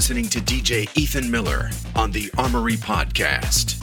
listening to DJ Ethan Miller on the Armory Podcast.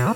안녕.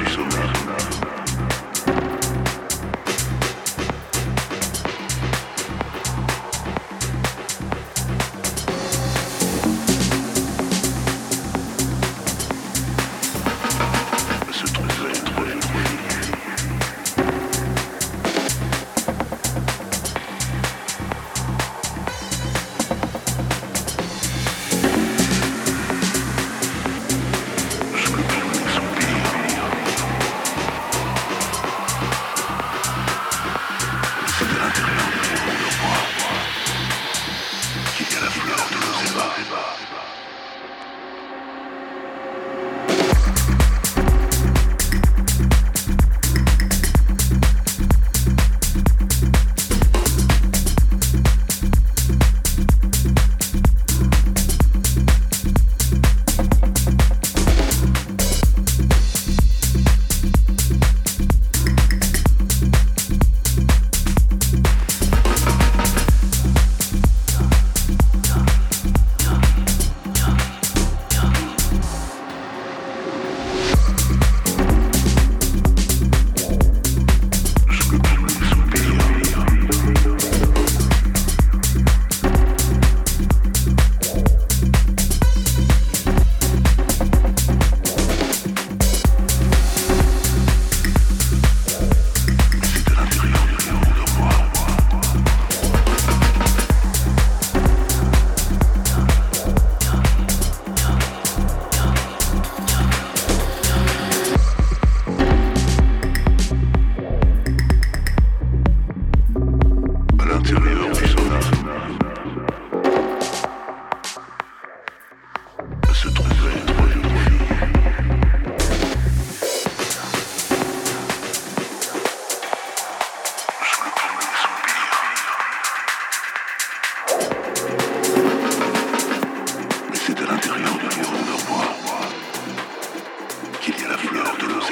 Arizona.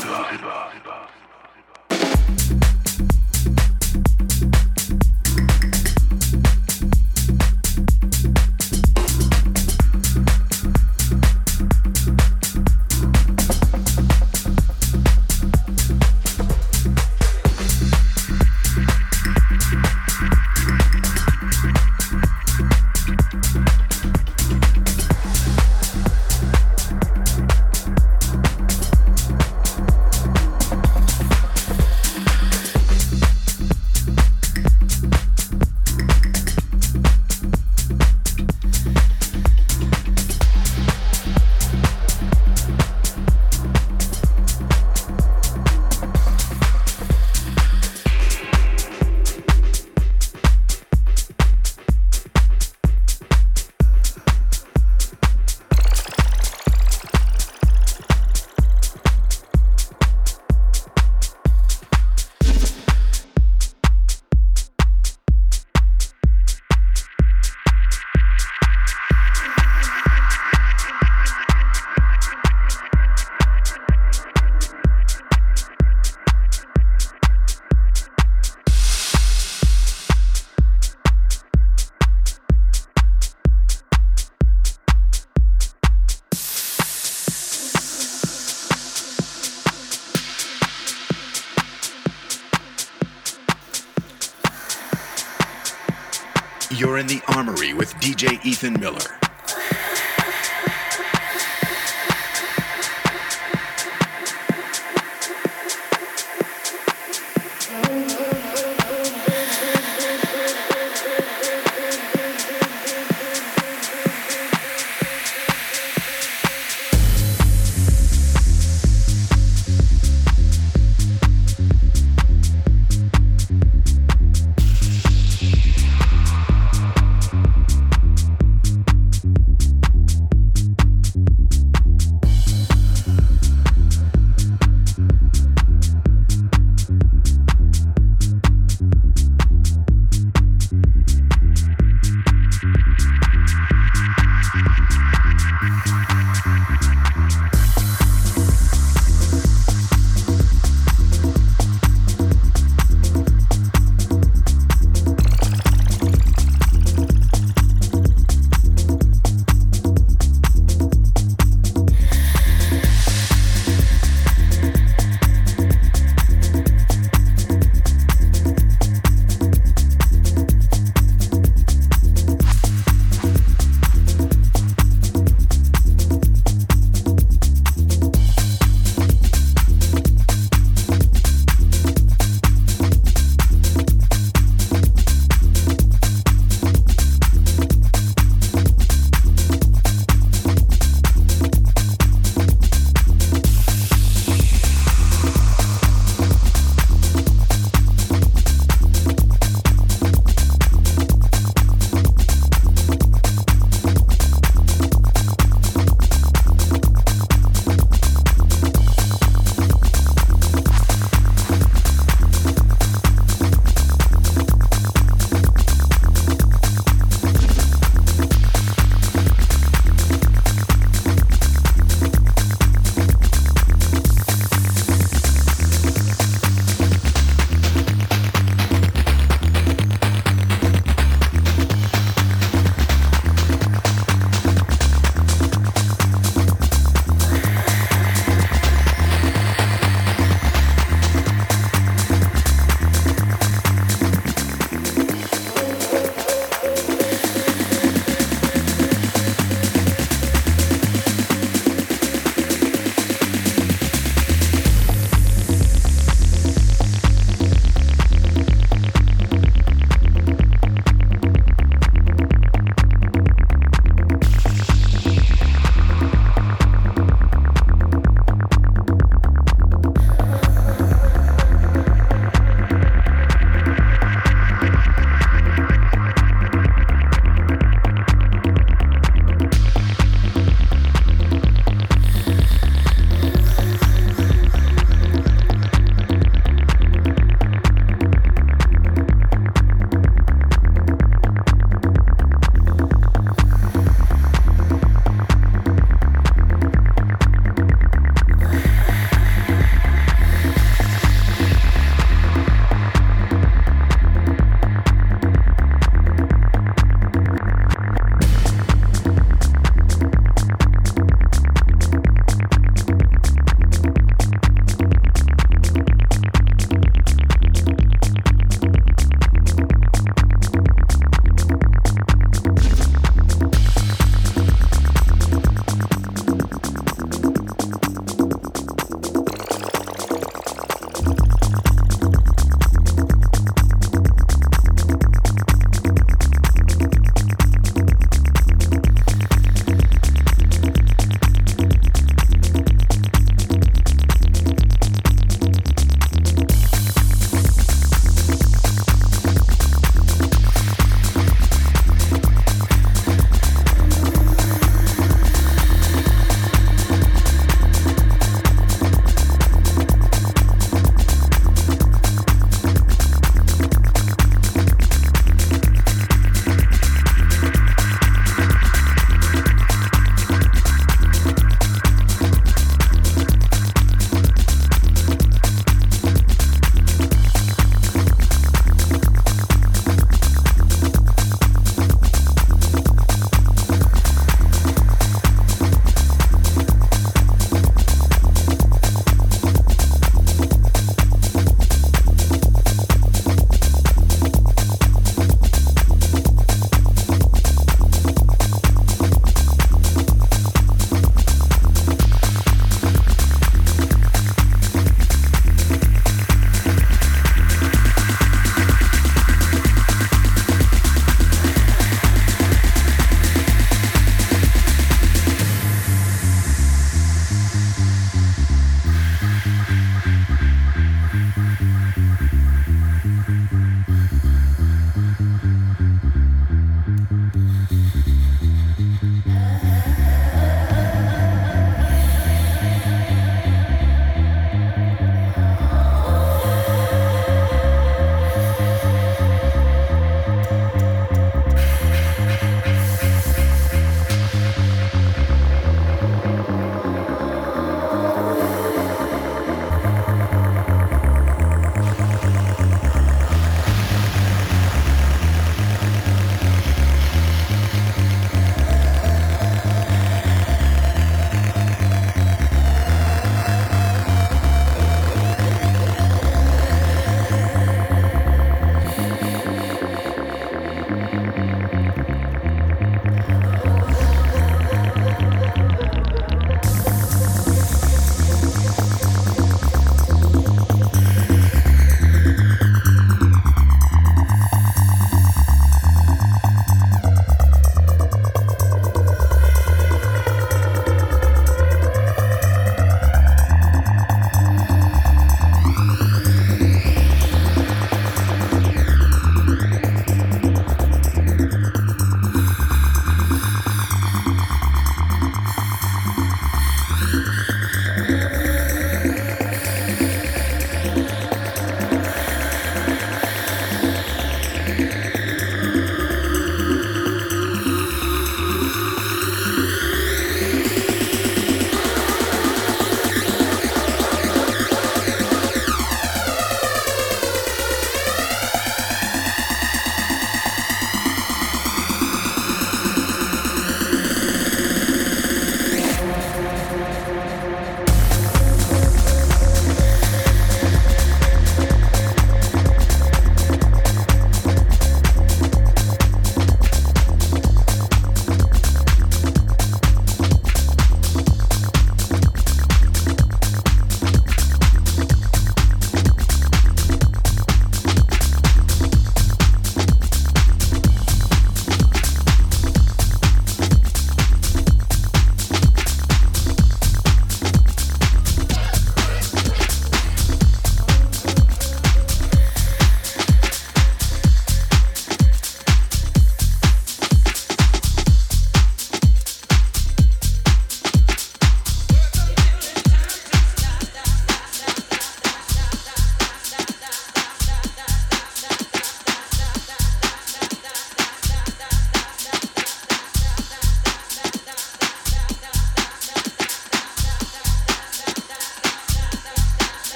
Silva.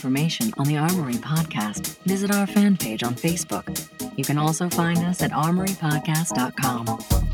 information on the Armory Podcast, visit our fan page on Facebook. You can also find us at armorypodcast.com.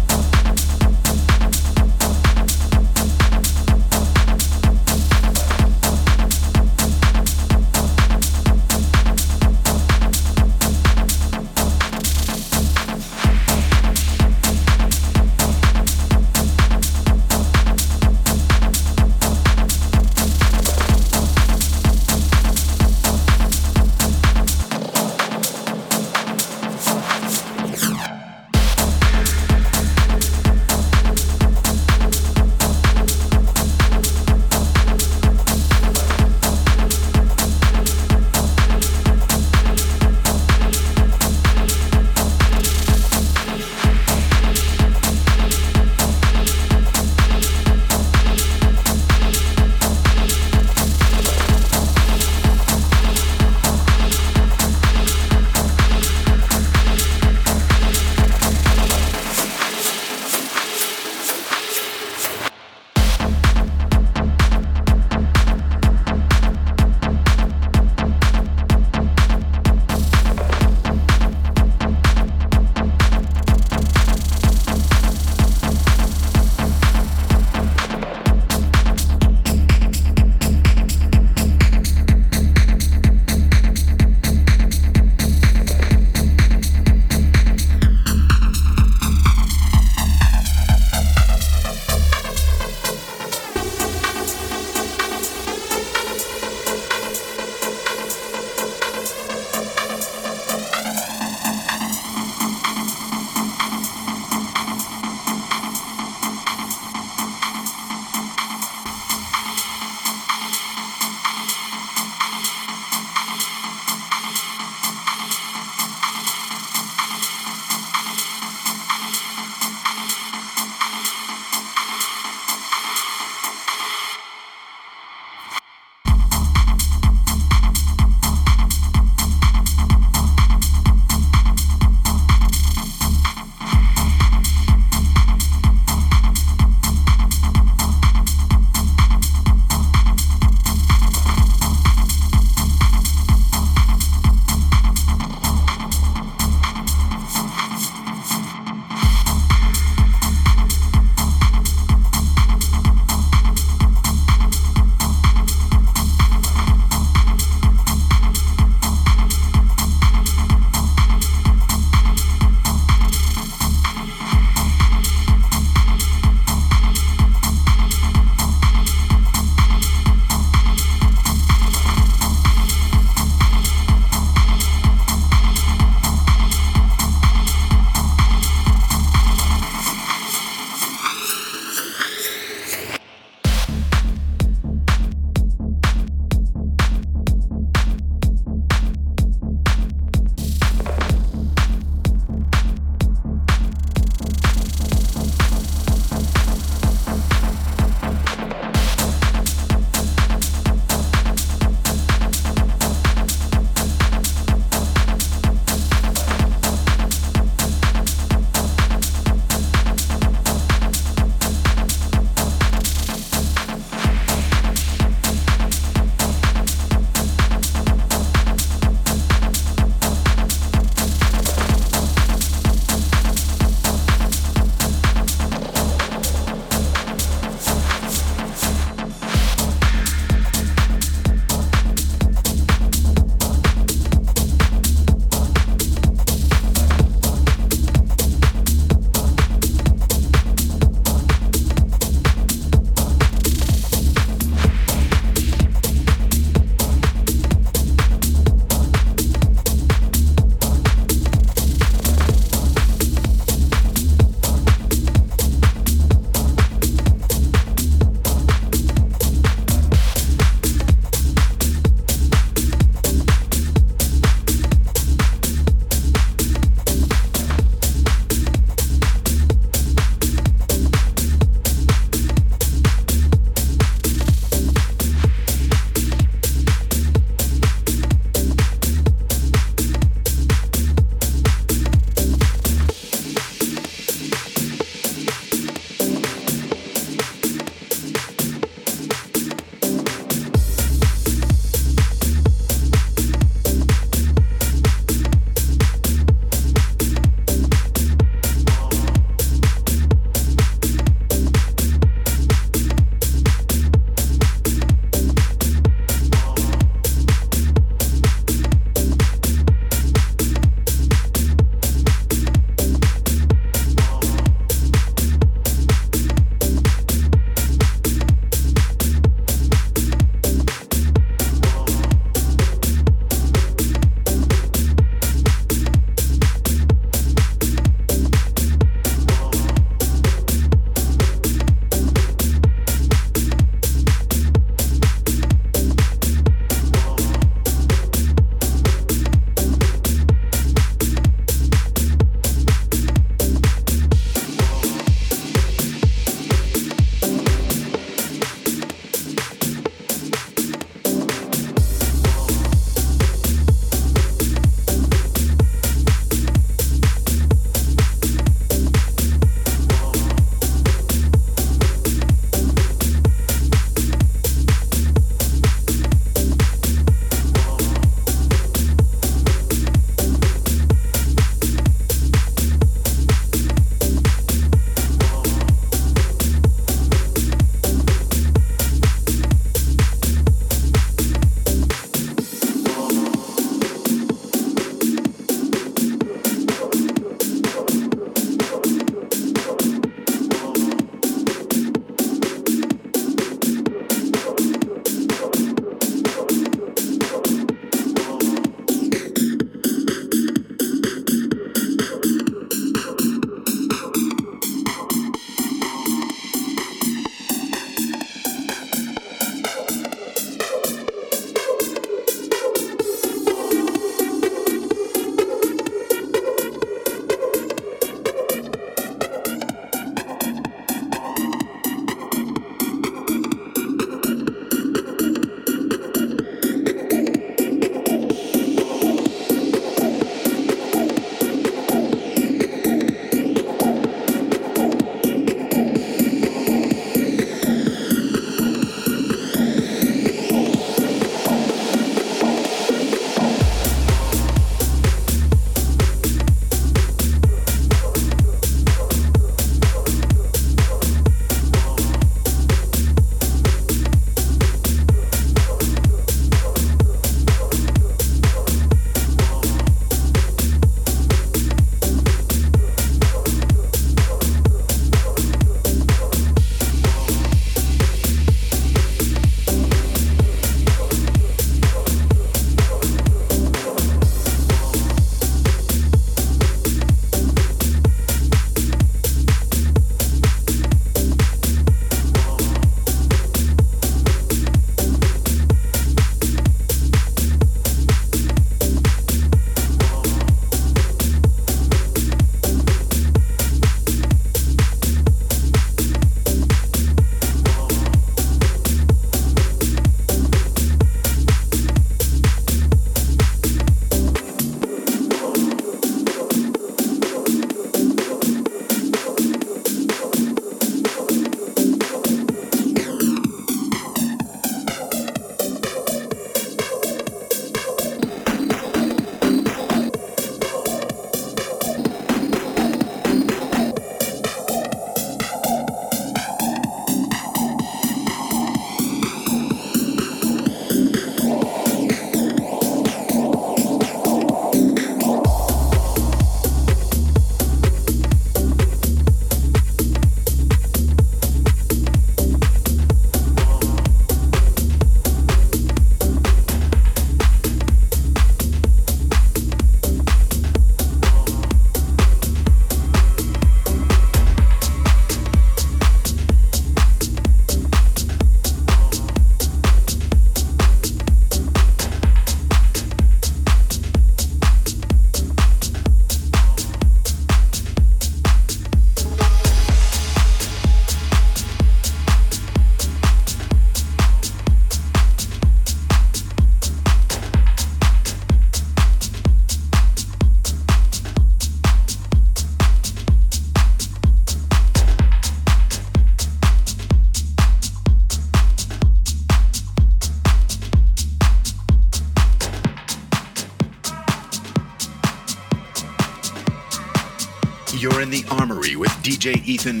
Ethan